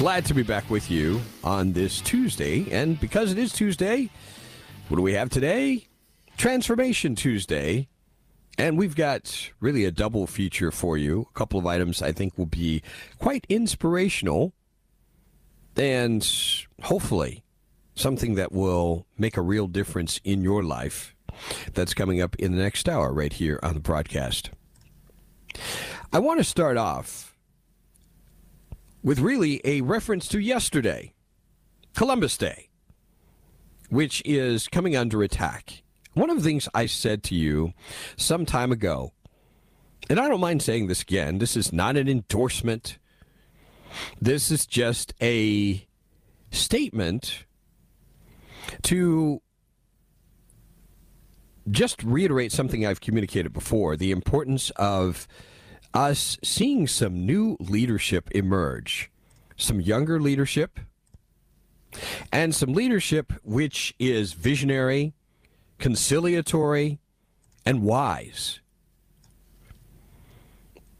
Glad to be back with you on this Tuesday. And because it is Tuesday, what do we have today? Transformation Tuesday. And we've got really a double feature for you. A couple of items I think will be quite inspirational and hopefully something that will make a real difference in your life. That's coming up in the next hour right here on the broadcast. I want to start off with really a reference to yesterday, Columbus Day, which is coming under attack. One of the things I said to you some time ago, and I don't mind saying this again, this is not an endorsement. This is just a statement to just reiterate something I've communicated before the importance of us seeing some new leadership emerge, some younger leadership, and some leadership which is visionary, conciliatory, and wise.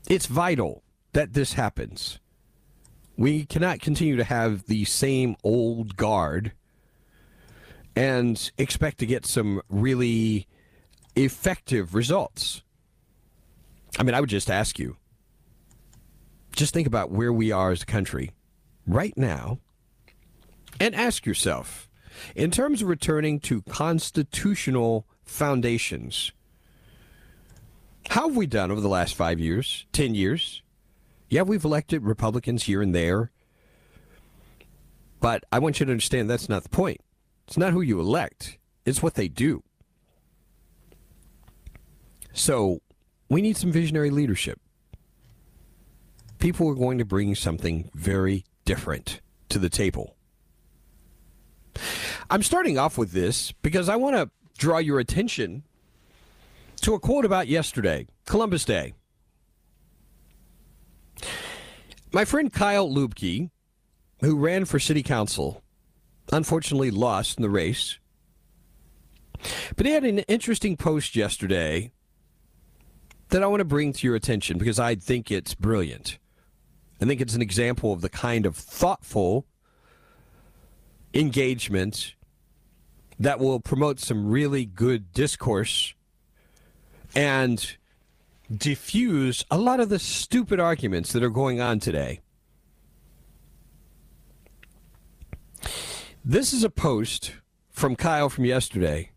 It's vital that this happens. We cannot continue to have the same old guard and expect to get some really effective results. I mean, I would just ask you just think about where we are as a country right now and ask yourself in terms of returning to constitutional foundations, how have we done over the last five years, 10 years? Yeah, we've elected Republicans here and there. But I want you to understand that's not the point. It's not who you elect, it's what they do. So we need some visionary leadership. People are going to bring something very different to the table. I'm starting off with this because I want to draw your attention to a quote about yesterday, Columbus Day. My friend Kyle Luebke, who ran for city council, unfortunately lost in the race. But he had an interesting post yesterday that I want to bring to your attention because I think it's brilliant. I think it's an example of the kind of thoughtful engagement that will promote some really good discourse and diffuse a lot of the stupid arguments that are going on today. This is a post from Kyle from yesterday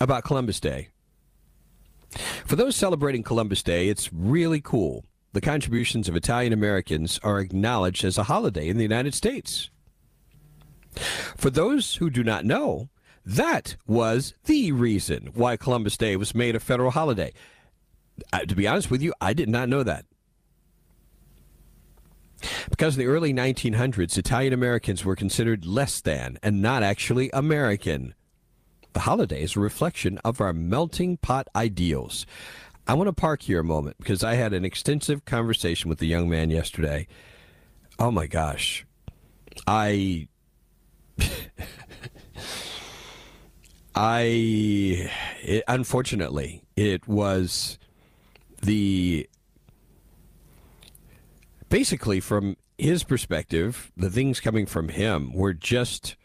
about Columbus Day. For those celebrating Columbus Day, it's really cool. The contributions of Italian Americans are acknowledged as a holiday in the United States. For those who do not know, that was the reason why Columbus Day was made a federal holiday. Uh, to be honest with you, I did not know that. Because in the early 1900s, Italian Americans were considered less than and not actually American. The holiday is a reflection of our melting pot ideals. I want to park here a moment because I had an extensive conversation with the young man yesterday. Oh my gosh. I. I. It, unfortunately, it was the. Basically, from his perspective, the things coming from him were just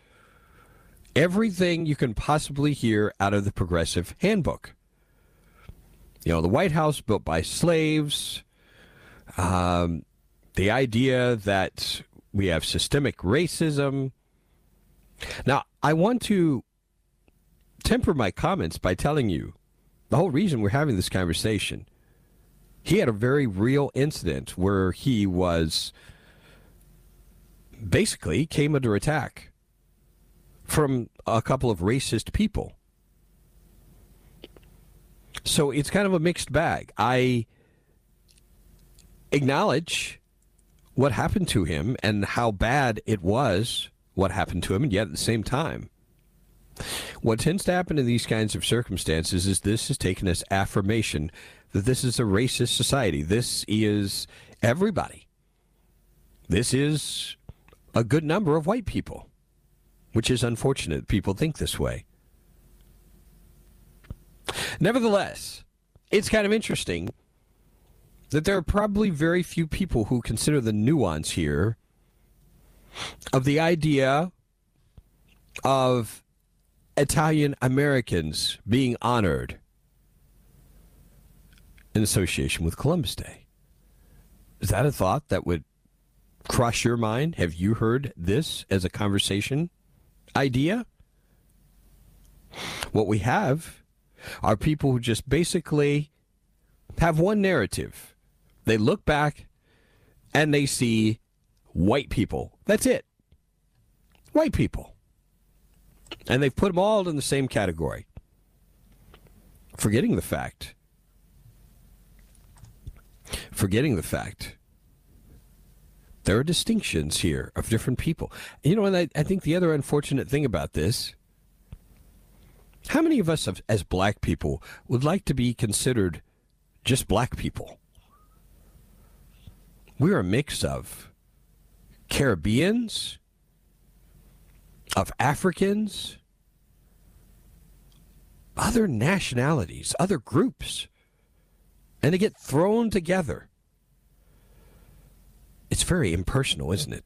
everything you can possibly hear out of the Progressive Handbook. You know, the White House built by slaves, um, the idea that we have systemic racism. Now, I want to temper my comments by telling you the whole reason we're having this conversation. He had a very real incident where he was basically came under attack from a couple of racist people. So it's kind of a mixed bag. I acknowledge what happened to him and how bad it was what happened to him, and yet at the same time, what tends to happen in these kinds of circumstances is this is taken as affirmation that this is a racist society. This is everybody. This is a good number of white people, which is unfortunate. People think this way. Nevertheless, it's kind of interesting that there are probably very few people who consider the nuance here of the idea of Italian Americans being honored in association with Columbus Day. Is that a thought that would cross your mind? Have you heard this as a conversation idea? What we have are people who just basically have one narrative. They look back and they see white people. That's it. White people. And they've put them all in the same category. Forgetting the fact. Forgetting the fact. There are distinctions here of different people. You know, and I, I think the other unfortunate thing about this how many of us as black people would like to be considered just black people? We're a mix of Caribbeans, of Africans, other nationalities, other groups, and to get thrown together. It's very impersonal, isn't it?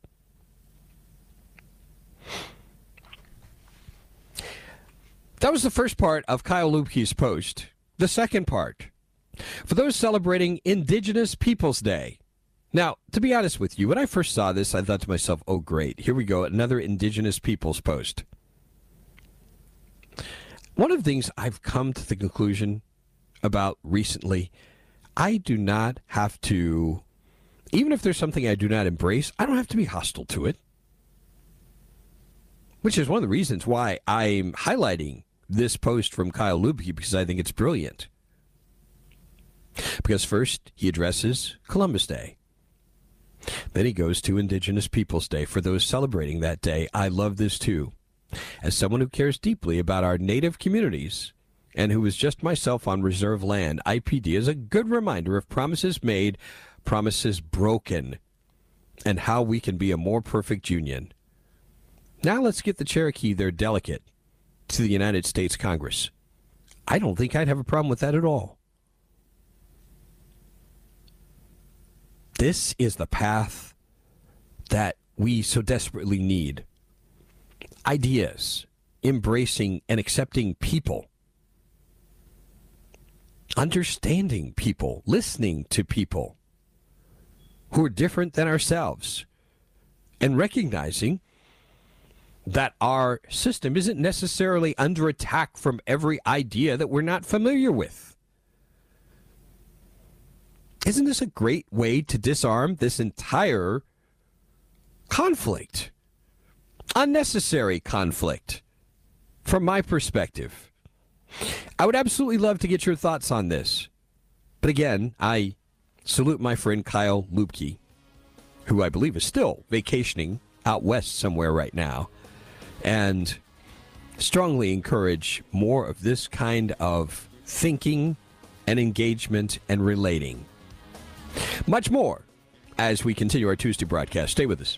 That was the first part of Kyle Luebke's post. The second part, for those celebrating Indigenous Peoples Day. Now, to be honest with you, when I first saw this, I thought to myself, oh, great, here we go, another Indigenous Peoples post. One of the things I've come to the conclusion about recently, I do not have to, even if there's something I do not embrace, I don't have to be hostile to it. Which is one of the reasons why I'm highlighting this post from Kyle Luebke because I think it's brilliant. Because first, he addresses Columbus Day. Then he goes to Indigenous Peoples Day. For those celebrating that day, I love this too. As someone who cares deeply about our native communities and who is just myself on reserve land, IPD is a good reminder of promises made, promises broken, and how we can be a more perfect union. Now let's get the Cherokee their delegate to the United States Congress. I don't think I'd have a problem with that at all. This is the path that we so desperately need. Ideas, embracing and accepting people, understanding people, listening to people who are different than ourselves, and recognizing that our system isn't necessarily under attack from every idea that we're not familiar with. Isn't this a great way to disarm this entire conflict? Unnecessary conflict, from my perspective. I would absolutely love to get your thoughts on this. But again, I salute my friend Kyle Luebke, who I believe is still vacationing out west somewhere right now and strongly encourage more of this kind of thinking and engagement and relating. Much more as we continue our Tuesday broadcast. Stay with us.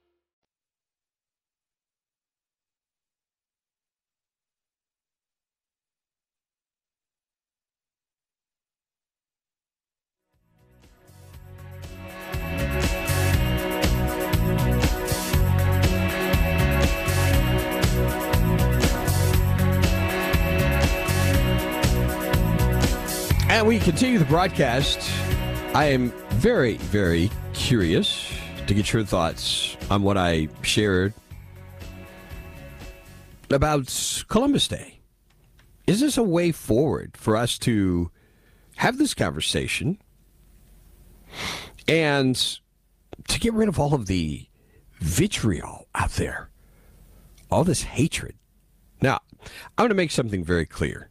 And we continue the broadcast. I am very, very curious to get your thoughts on what I shared about Columbus Day. Is this a way forward for us to have this conversation and to get rid of all of the vitriol out there, all this hatred? Now, I'm going to make something very clear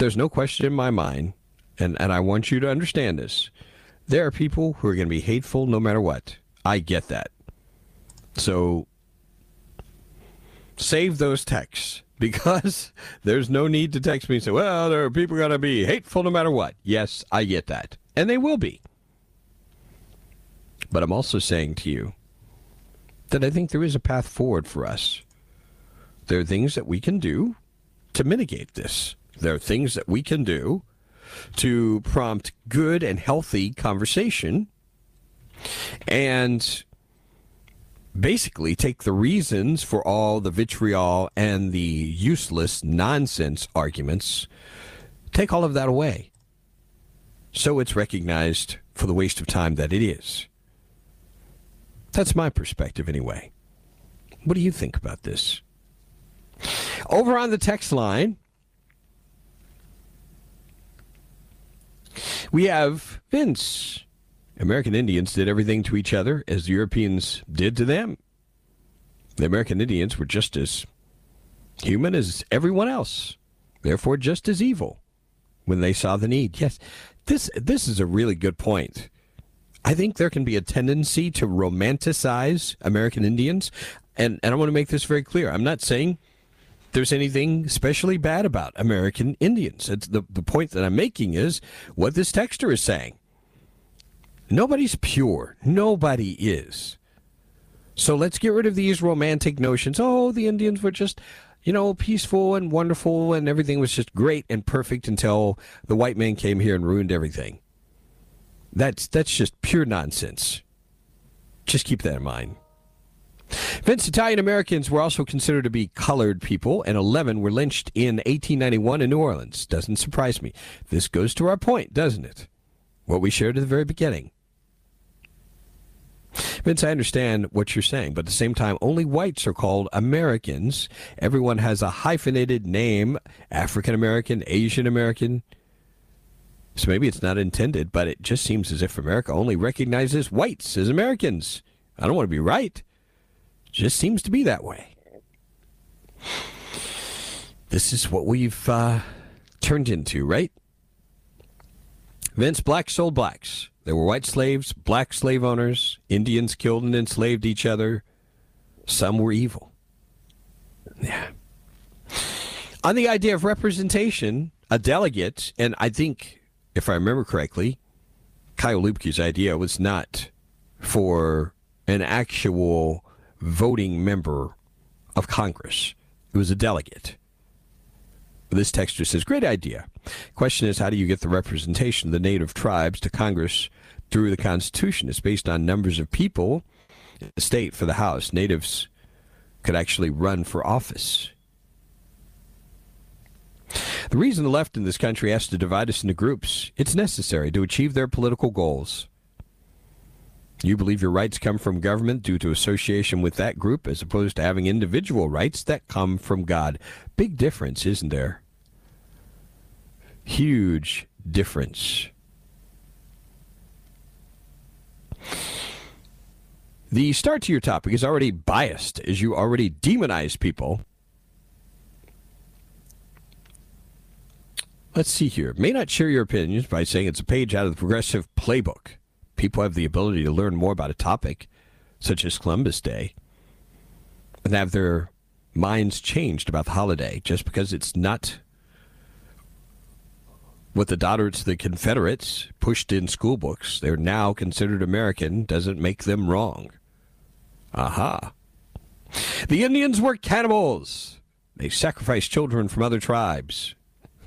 there's no question in my mind, and, and I want you to understand this. There are people who are going to be hateful no matter what. I get that. So save those texts because there's no need to text me and say, well, there are people going to be hateful no matter what. Yes, I get that. And they will be. But I'm also saying to you that I think there is a path forward for us. There are things that we can do to mitigate this. There are things that we can do to prompt good and healthy conversation and basically take the reasons for all the vitriol and the useless nonsense arguments, take all of that away. So it's recognized for the waste of time that it is. That's my perspective, anyway. What do you think about this? Over on the text line, We have Vince. American Indians did everything to each other as the Europeans did to them. The American Indians were just as human as everyone else, therefore just as evil when they saw the need. Yes, this this is a really good point. I think there can be a tendency to romanticize American Indians, and, and I want to make this very clear. I'm not saying there's anything especially bad about American Indians. It's the, the point that I'm making is what this texter is saying. Nobody's pure. Nobody is. So let's get rid of these romantic notions. Oh, the Indians were just, you know, peaceful and wonderful and everything was just great and perfect until the white man came here and ruined everything. That's that's just pure nonsense. Just keep that in mind. Vince, Italian Americans were also considered to be colored people, and 11 were lynched in 1891 in New Orleans. Doesn't surprise me. This goes to our point, doesn't it? What we shared at the very beginning. Vince, I understand what you're saying, but at the same time, only whites are called Americans. Everyone has a hyphenated name African American, Asian American. So maybe it's not intended, but it just seems as if America only recognizes whites as Americans. I don't want to be right. Just seems to be that way. This is what we've uh, turned into, right? Vince, blacks sold blacks. There were white slaves, black slave owners, Indians killed and enslaved each other. Some were evil. Yeah. On the idea of representation, a delegate, and I think, if I remember correctly, Kyle Luebke's idea was not for an actual voting member of Congress. It was a delegate. This texter says, Great idea. Question is, how do you get the representation of the native tribes to Congress through the Constitution? It's based on numbers of people in the state for the House. Natives could actually run for office. The reason the left in this country has to divide us into groups, it's necessary to achieve their political goals. You believe your rights come from government due to association with that group as opposed to having individual rights that come from God. Big difference, isn't there? Huge difference. The start to your topic is already biased as you already demonize people. Let's see here. May not share your opinions by saying it's a page out of the progressive playbook people have the ability to learn more about a topic, such as Columbus Day, and have their minds changed about the holiday just because it's not what the of the Confederates pushed in school books. They're now considered American, doesn't make them wrong. Aha. The Indians were cannibals. They sacrificed children from other tribes.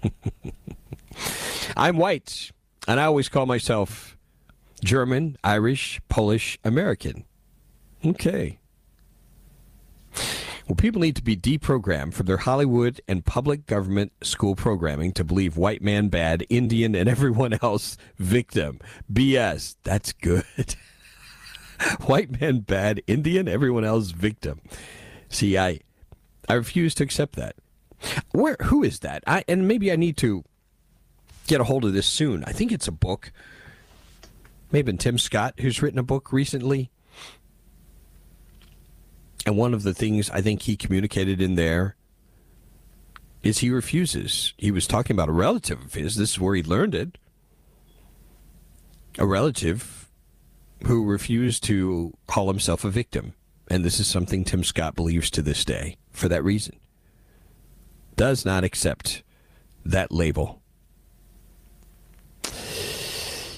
I'm white, and I always call myself German, Irish, Polish, American. Okay. Well, people need to be deprogrammed from their Hollywood and public government school programming to believe white man bad, Indian, and everyone else victim. BS. That's good. white man bad, Indian, everyone else victim. See, I, I refuse to accept that. Where? Who is that? I and maybe I need to get a hold of this soon. I think it's a book Maybe Tim Scott, who's written a book recently. And one of the things I think he communicated in there is he refuses. He was talking about a relative of his. This is where he learned it. A relative who refused to call himself a victim. And this is something Tim Scott believes to this day for that reason. Does not accept that label.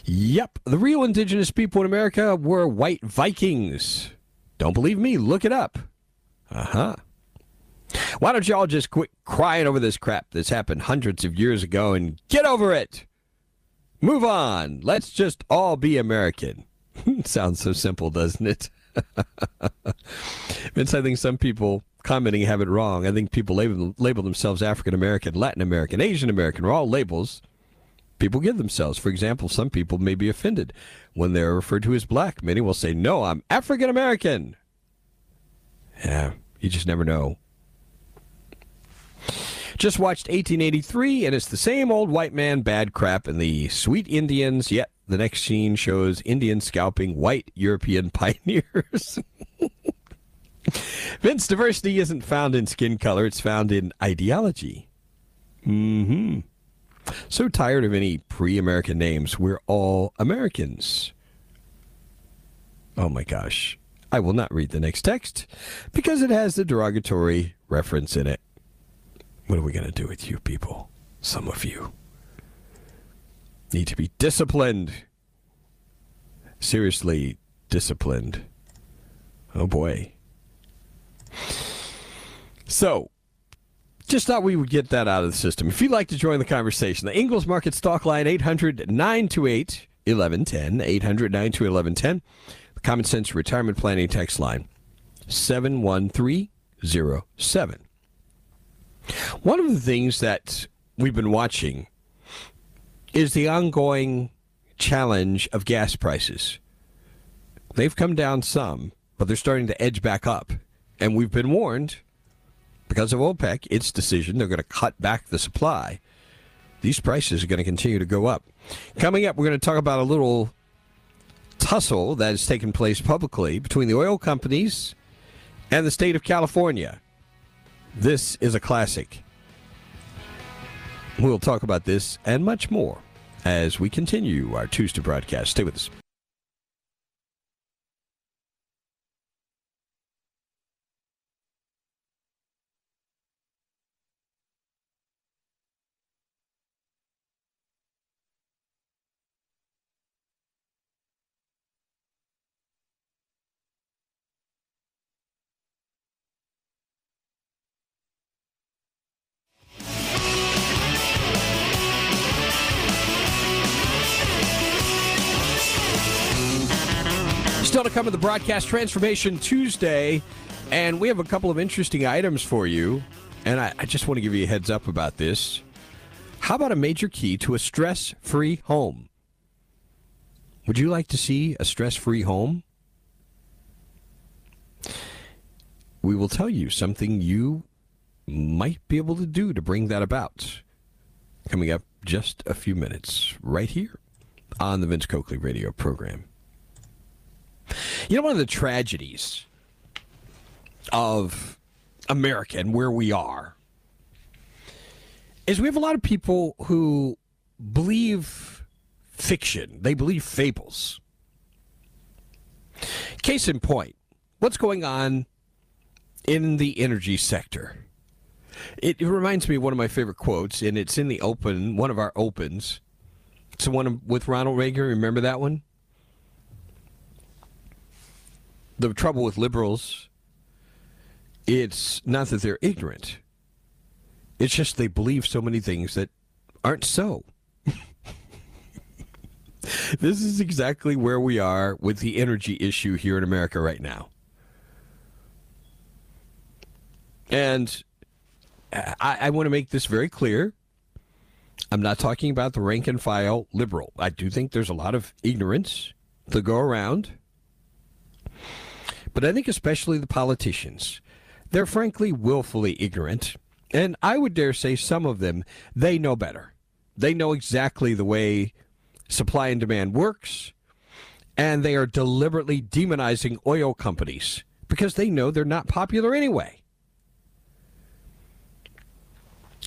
Yep, the real indigenous people in America were white Vikings. Don't believe me? Look it up. Uh huh. Why don't y'all just quit crying over this crap that's happened hundreds of years ago and get over it? Move on. Let's just all be American. Sounds so simple, doesn't it? Vince, I think some people commenting have it wrong. I think people label, label themselves African American, Latin American, Asian American, are all labels people give themselves. For example, some people may be offended when they're referred to as black. Many will say, No, I'm African American. Yeah, you just never know. Just watched 1883, and it's the same old white man bad crap and the sweet Indians. Yet the next scene shows Indians scalping white European pioneers. Vince, diversity isn't found in skin color, it's found in ideology. Mm hmm. So tired of any pre American names. We're all Americans. Oh my gosh. I will not read the next text because it has the derogatory reference in it. What are we going to do with you people? Some of you need to be disciplined. Seriously disciplined. Oh boy. So, just thought we would get that out of the system. If you'd like to join the conversation, the Ingles Market Stock Line, 800 928 1110. 800 928 1110. The Common Sense Retirement Planning Text Line, 71307. One of the things that we've been watching is the ongoing challenge of gas prices. They've come down some, but they're starting to edge back up. And we've been warned because of OPEC, its decision, they're going to cut back the supply. These prices are going to continue to go up. Coming up, we're going to talk about a little tussle that has taken place publicly between the oil companies and the state of California. This is a classic. We'll talk about this and much more as we continue our Tuesday broadcast. Stay with us. To the broadcast Transformation Tuesday, and we have a couple of interesting items for you. And I, I just want to give you a heads up about this. How about a major key to a stress free home? Would you like to see a stress free home? We will tell you something you might be able to do to bring that about. Coming up just a few minutes, right here on the Vince Coakley radio program. You know, one of the tragedies of America and where we are is we have a lot of people who believe fiction, they believe fables. Case in point, what's going on in the energy sector? It, it reminds me of one of my favorite quotes, and it's in the open, one of our opens. It's the one with Ronald Reagan. Remember that one? The trouble with liberals, it's not that they're ignorant. It's just they believe so many things that aren't so. this is exactly where we are with the energy issue here in America right now. And I, I want to make this very clear. I'm not talking about the rank and file liberal. I do think there's a lot of ignorance to go around. But I think especially the politicians, they're frankly willfully ignorant. And I would dare say some of them, they know better. They know exactly the way supply and demand works. And they are deliberately demonizing oil companies because they know they're not popular anyway.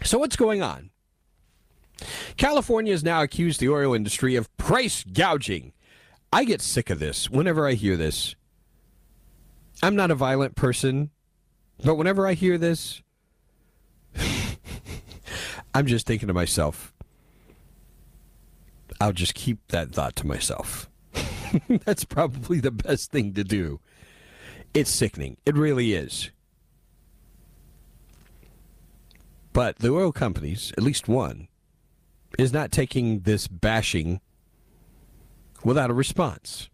So, what's going on? California has now accused the oil industry of price gouging. I get sick of this whenever I hear this. I'm not a violent person, but whenever I hear this, I'm just thinking to myself, I'll just keep that thought to myself. That's probably the best thing to do. It's sickening. It really is. But the oil companies, at least one, is not taking this bashing without a response.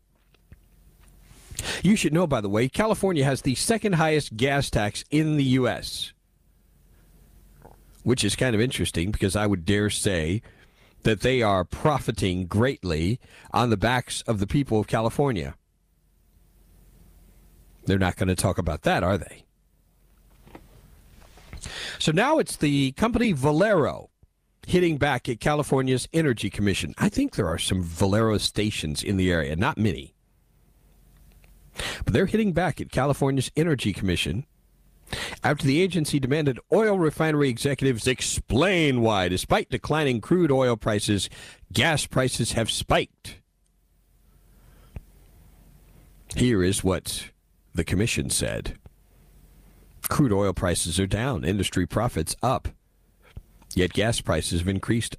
You should know, by the way, California has the second highest gas tax in the U.S., which is kind of interesting because I would dare say that they are profiting greatly on the backs of the people of California. They're not going to talk about that, are they? So now it's the company Valero hitting back at California's Energy Commission. I think there are some Valero stations in the area, not many. But they're hitting back at California's Energy Commission after the agency demanded oil refinery executives explain why, despite declining crude oil prices, gas prices have spiked. Here is what the commission said. Crude oil prices are down, industry profits up. Yet gas prices have increased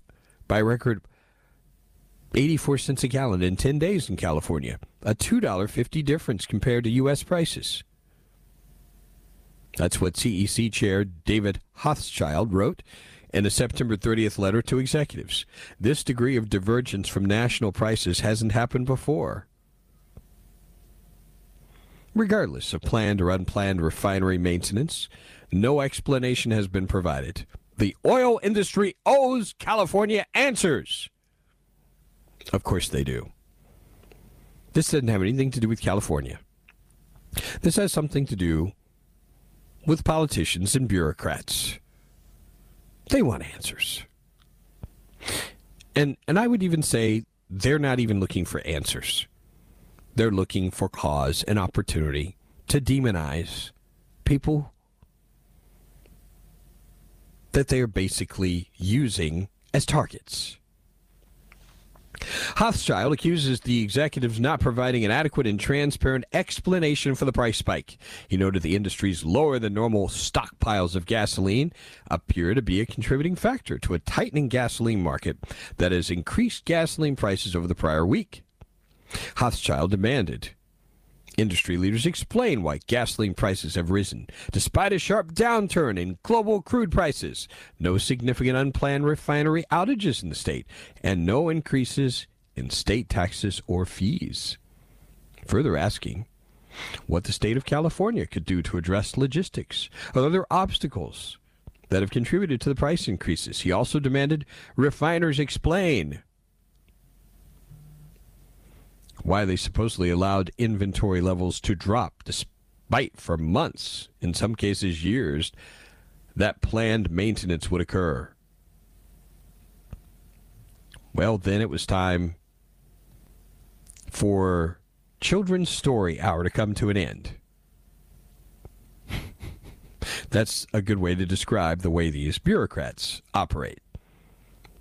by record 84 cents a gallon in 10 days in California, a $2.50 difference compared to U.S. prices. That's what CEC Chair David Hochschild wrote in a September 30th letter to executives. This degree of divergence from national prices hasn't happened before regardless of planned or unplanned refinery maintenance. No explanation has been provided. The oil industry owes California answers. Of course they do. This doesn't have anything to do with California. This has something to do with politicians and bureaucrats. They want answers. And and I would even say they're not even looking for answers. They're looking for cause and opportunity to demonize people that they are basically using as targets. Hochschild accuses the executives not providing an adequate and transparent explanation for the price spike. He noted the industry's lower than normal stockpiles of gasoline appear to be a contributing factor to a tightening gasoline market that has increased gasoline prices over the prior week. Hochschild demanded industry leaders explain why gasoline prices have risen despite a sharp downturn in global crude prices, no significant unplanned refinery outages in the state, and no increases in state taxes or fees. further asking what the state of California could do to address logistics or other obstacles that have contributed to the price increases. He also demanded refiners explain why they supposedly allowed inventory levels to drop despite for months, in some cases years, that planned maintenance would occur. Well, then it was time for Children's Story Hour to come to an end. That's a good way to describe the way these bureaucrats operate.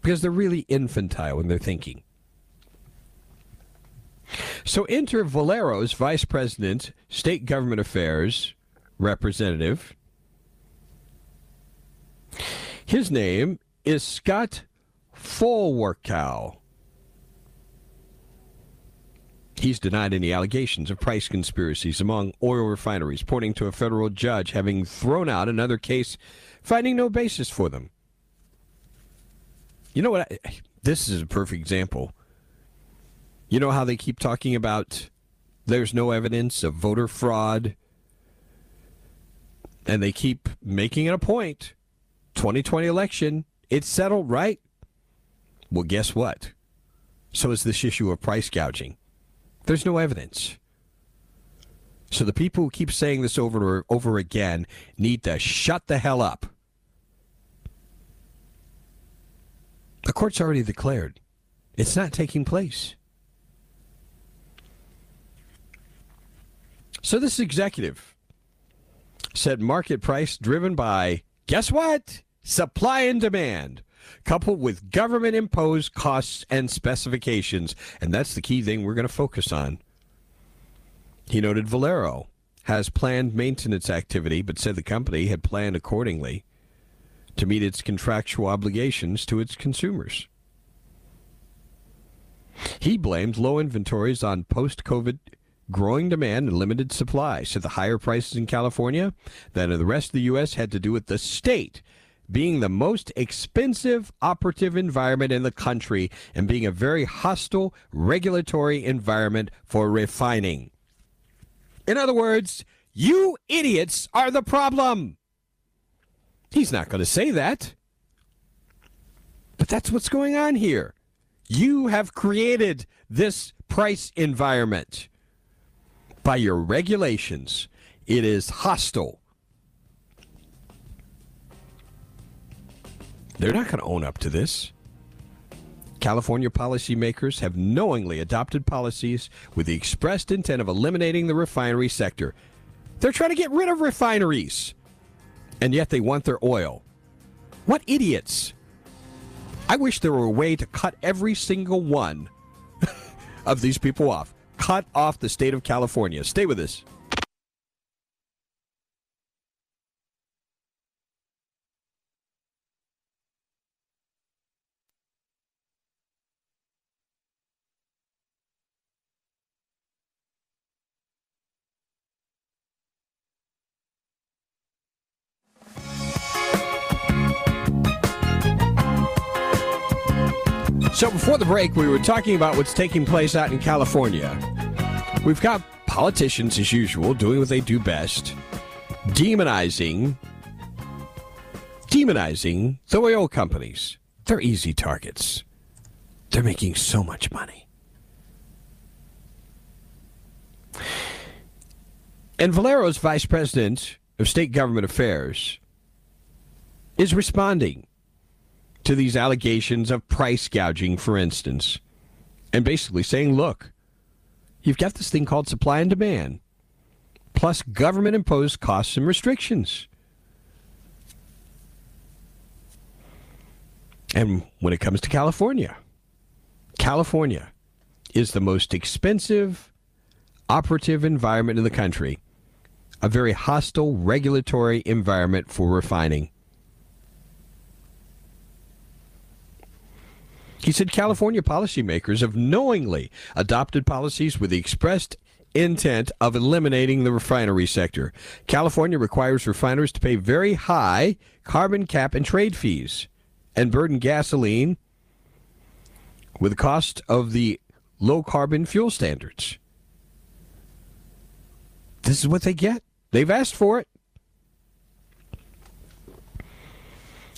Because they're really infantile in their thinking. So enter Valero's Vice President, State Government Affairs Representative. His name is Scott Folwarkow. He's denied any allegations of price conspiracies among oil refineries, pointing to a federal judge having thrown out another case, finding no basis for them. You know what? I, this is a perfect example. You know how they keep talking about there's no evidence of voter fraud, and they keep making it a point. 2020 election, it's settled, right? Well, guess what? So is this issue of price gouging. There's no evidence. So the people who keep saying this over and over again need to shut the hell up. The court's already declared it's not taking place. So this executive said market price driven by, guess what? Supply and demand coupled with government imposed costs and specifications. And that's the key thing we're going to focus on. He noted Valero has planned maintenance activity, but said the company had planned accordingly to meet its contractual obligations to its consumers. He blamed low inventories on post COVID growing demand and limited supply. Said the higher prices in California than in the rest of the U.S. had to do with the state being the most expensive operative environment in the country and being a very hostile regulatory environment for refining. In other words, you idiots are the problem. He's not going to say that. But that's what's going on here. You have created this price environment by your regulations. It is hostile They're not going to own up to this. California policymakers have knowingly adopted policies with the expressed intent of eliminating the refinery sector. They're trying to get rid of refineries, and yet they want their oil. What idiots! I wish there were a way to cut every single one of these people off. Cut off the state of California. Stay with us. So before the break, we were talking about what's taking place out in California. We've got politicians, as usual, doing what they do best, demonizing, demonizing the oil companies. They're easy targets. They're making so much money. And Valero's vice president of state government affairs is responding to these allegations of price gouging, for instance, and basically saying, look, you've got this thing called supply and demand, plus government imposed costs and restrictions. And when it comes to California, California is the most expensive operative environment in the country, a very hostile regulatory environment for refining. He said California policymakers have knowingly adopted policies with the expressed intent of eliminating the refinery sector. California requires refiners to pay very high carbon cap and trade fees and burden gasoline with the cost of the low carbon fuel standards. this is what they get. They've asked for it.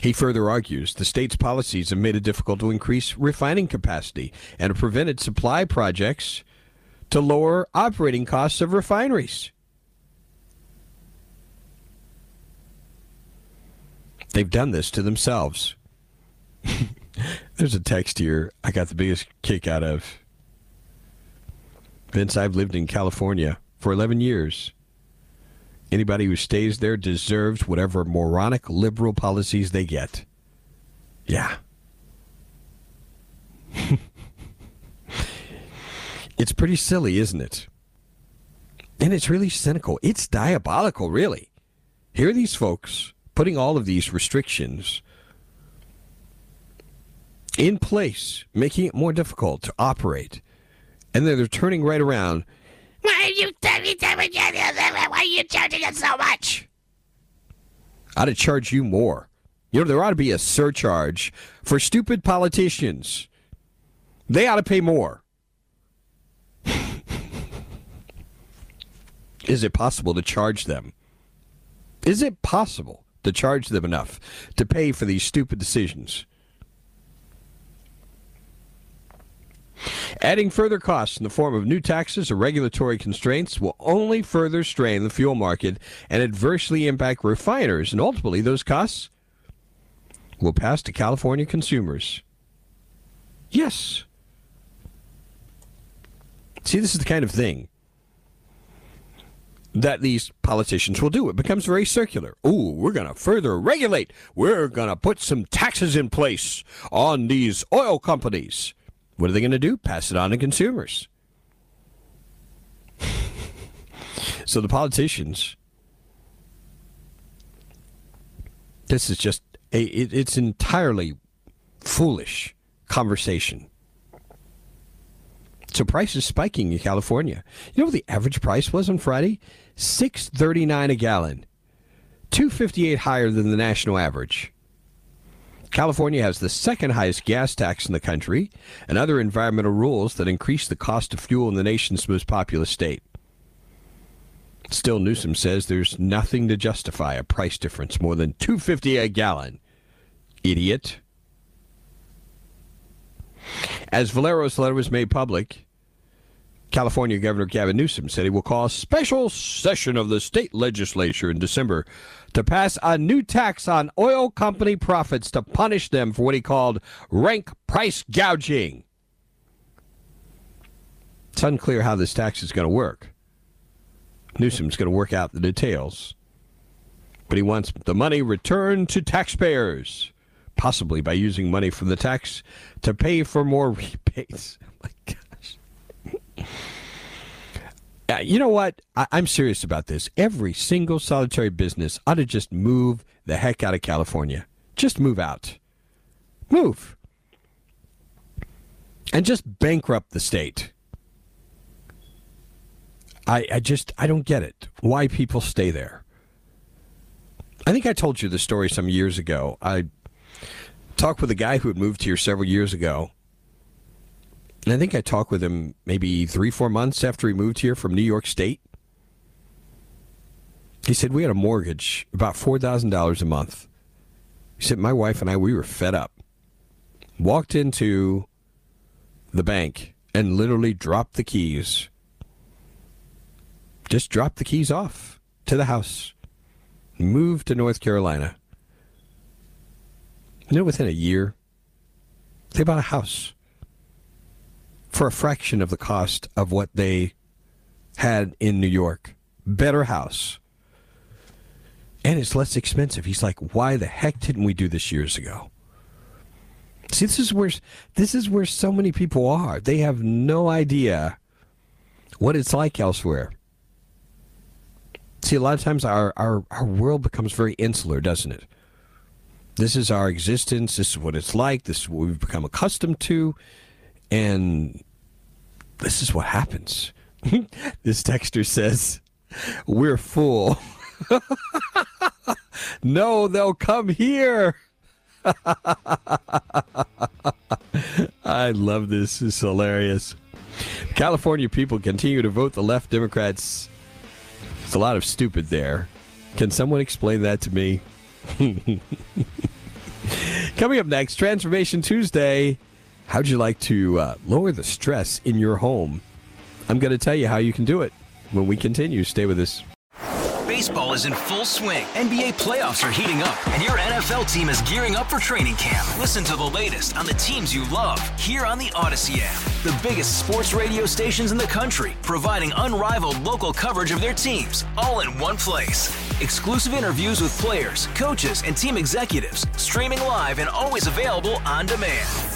He further argues the state's policies have made it difficult to increase refining capacity and have prevented supply projects to lower operating costs of refineries. They've done this to themselves. There's a text here I got the biggest kick out of. Vince, I've lived in California for 11 years. Anybody who stays there deserves whatever moronic liberal policies they get. Yeah. it's pretty silly, isn't it? And it's really cynical. It's diabolical, really. Here are these folks putting all of these restrictions in place, making it more difficult to operate. And then they're turning right around. Why are you why are you charging us so much? I'd charge you more. You know, there ought to be a surcharge for stupid politicians. They ought to pay more. Is it possible to charge them? Is it possible to charge them enough to pay for these stupid decisions? Adding further costs in the form of new taxes or regulatory constraints will only further strain the fuel market and adversely impact refiners, and ultimately those costs will pass to California consumers. Yes. See, this is the kind of thing that these politicians will do. It becomes very circular. Oh, we're going to further regulate. We're going to put some taxes in place on these oil companies. What are they going to do? Pass it on to consumers. so the politicians, this is just a, it, it's entirely foolish conversation. So prices spiking in California. You know what the average price was on Friday? Six thirty nine a gallon, two fifty eight higher than the national average. California has the second highest gas tax in the country and other environmental rules that increase the cost of fuel in the nation's most populous state. Still, Newsom says there's nothing to justify a price difference more than 250 a gallon. Idiot. As Valero's letter was made public, California Governor Gavin Newsom said he will call a special session of the state legislature in December to pass a new tax on oil company profits to punish them for what he called rank price gouging. It's unclear how this tax is going to work. Newsom's going to work out the details. But he wants the money returned to taxpayers, possibly by using money from the tax to pay for more rebates. My gosh. Uh, you know what? I- I'm serious about this. Every single solitary business ought to just move the heck out of California. Just move out. Move. And just bankrupt the state. I, I just, I don't get it. Why people stay there. I think I told you the story some years ago. I talked with a guy who had moved here several years ago and I think I talked with him maybe three, four months after he moved here from New York State. He said, We had a mortgage, about $4,000 a month. He said, My wife and I, we were fed up. Walked into the bank and literally dropped the keys. Just dropped the keys off to the house. Moved to North Carolina. You know, within a year, they bought a house for a fraction of the cost of what they had in New York. Better house. And it's less expensive. He's like, why the heck didn't we do this years ago? See, this is where this is where so many people are. They have no idea what it's like elsewhere. See, a lot of times our, our, our world becomes very insular, doesn't it? This is our existence. This is what it's like. This is what we've become accustomed to. And this is what happens. this texter says, We're full. no, they'll come here. I love this. It's hilarious. California people continue to vote the left Democrats It's a lot of stupid there. Can someone explain that to me? Coming up next, Transformation Tuesday. How'd you like to uh, lower the stress in your home? I'm going to tell you how you can do it when we continue. Stay with us. Baseball is in full swing. NBA playoffs are heating up, and your NFL team is gearing up for training camp. Listen to the latest on the teams you love here on the Audacy app. The biggest sports radio stations in the country, providing unrivaled local coverage of their teams, all in one place. Exclusive interviews with players, coaches, and team executives, streaming live and always available on demand.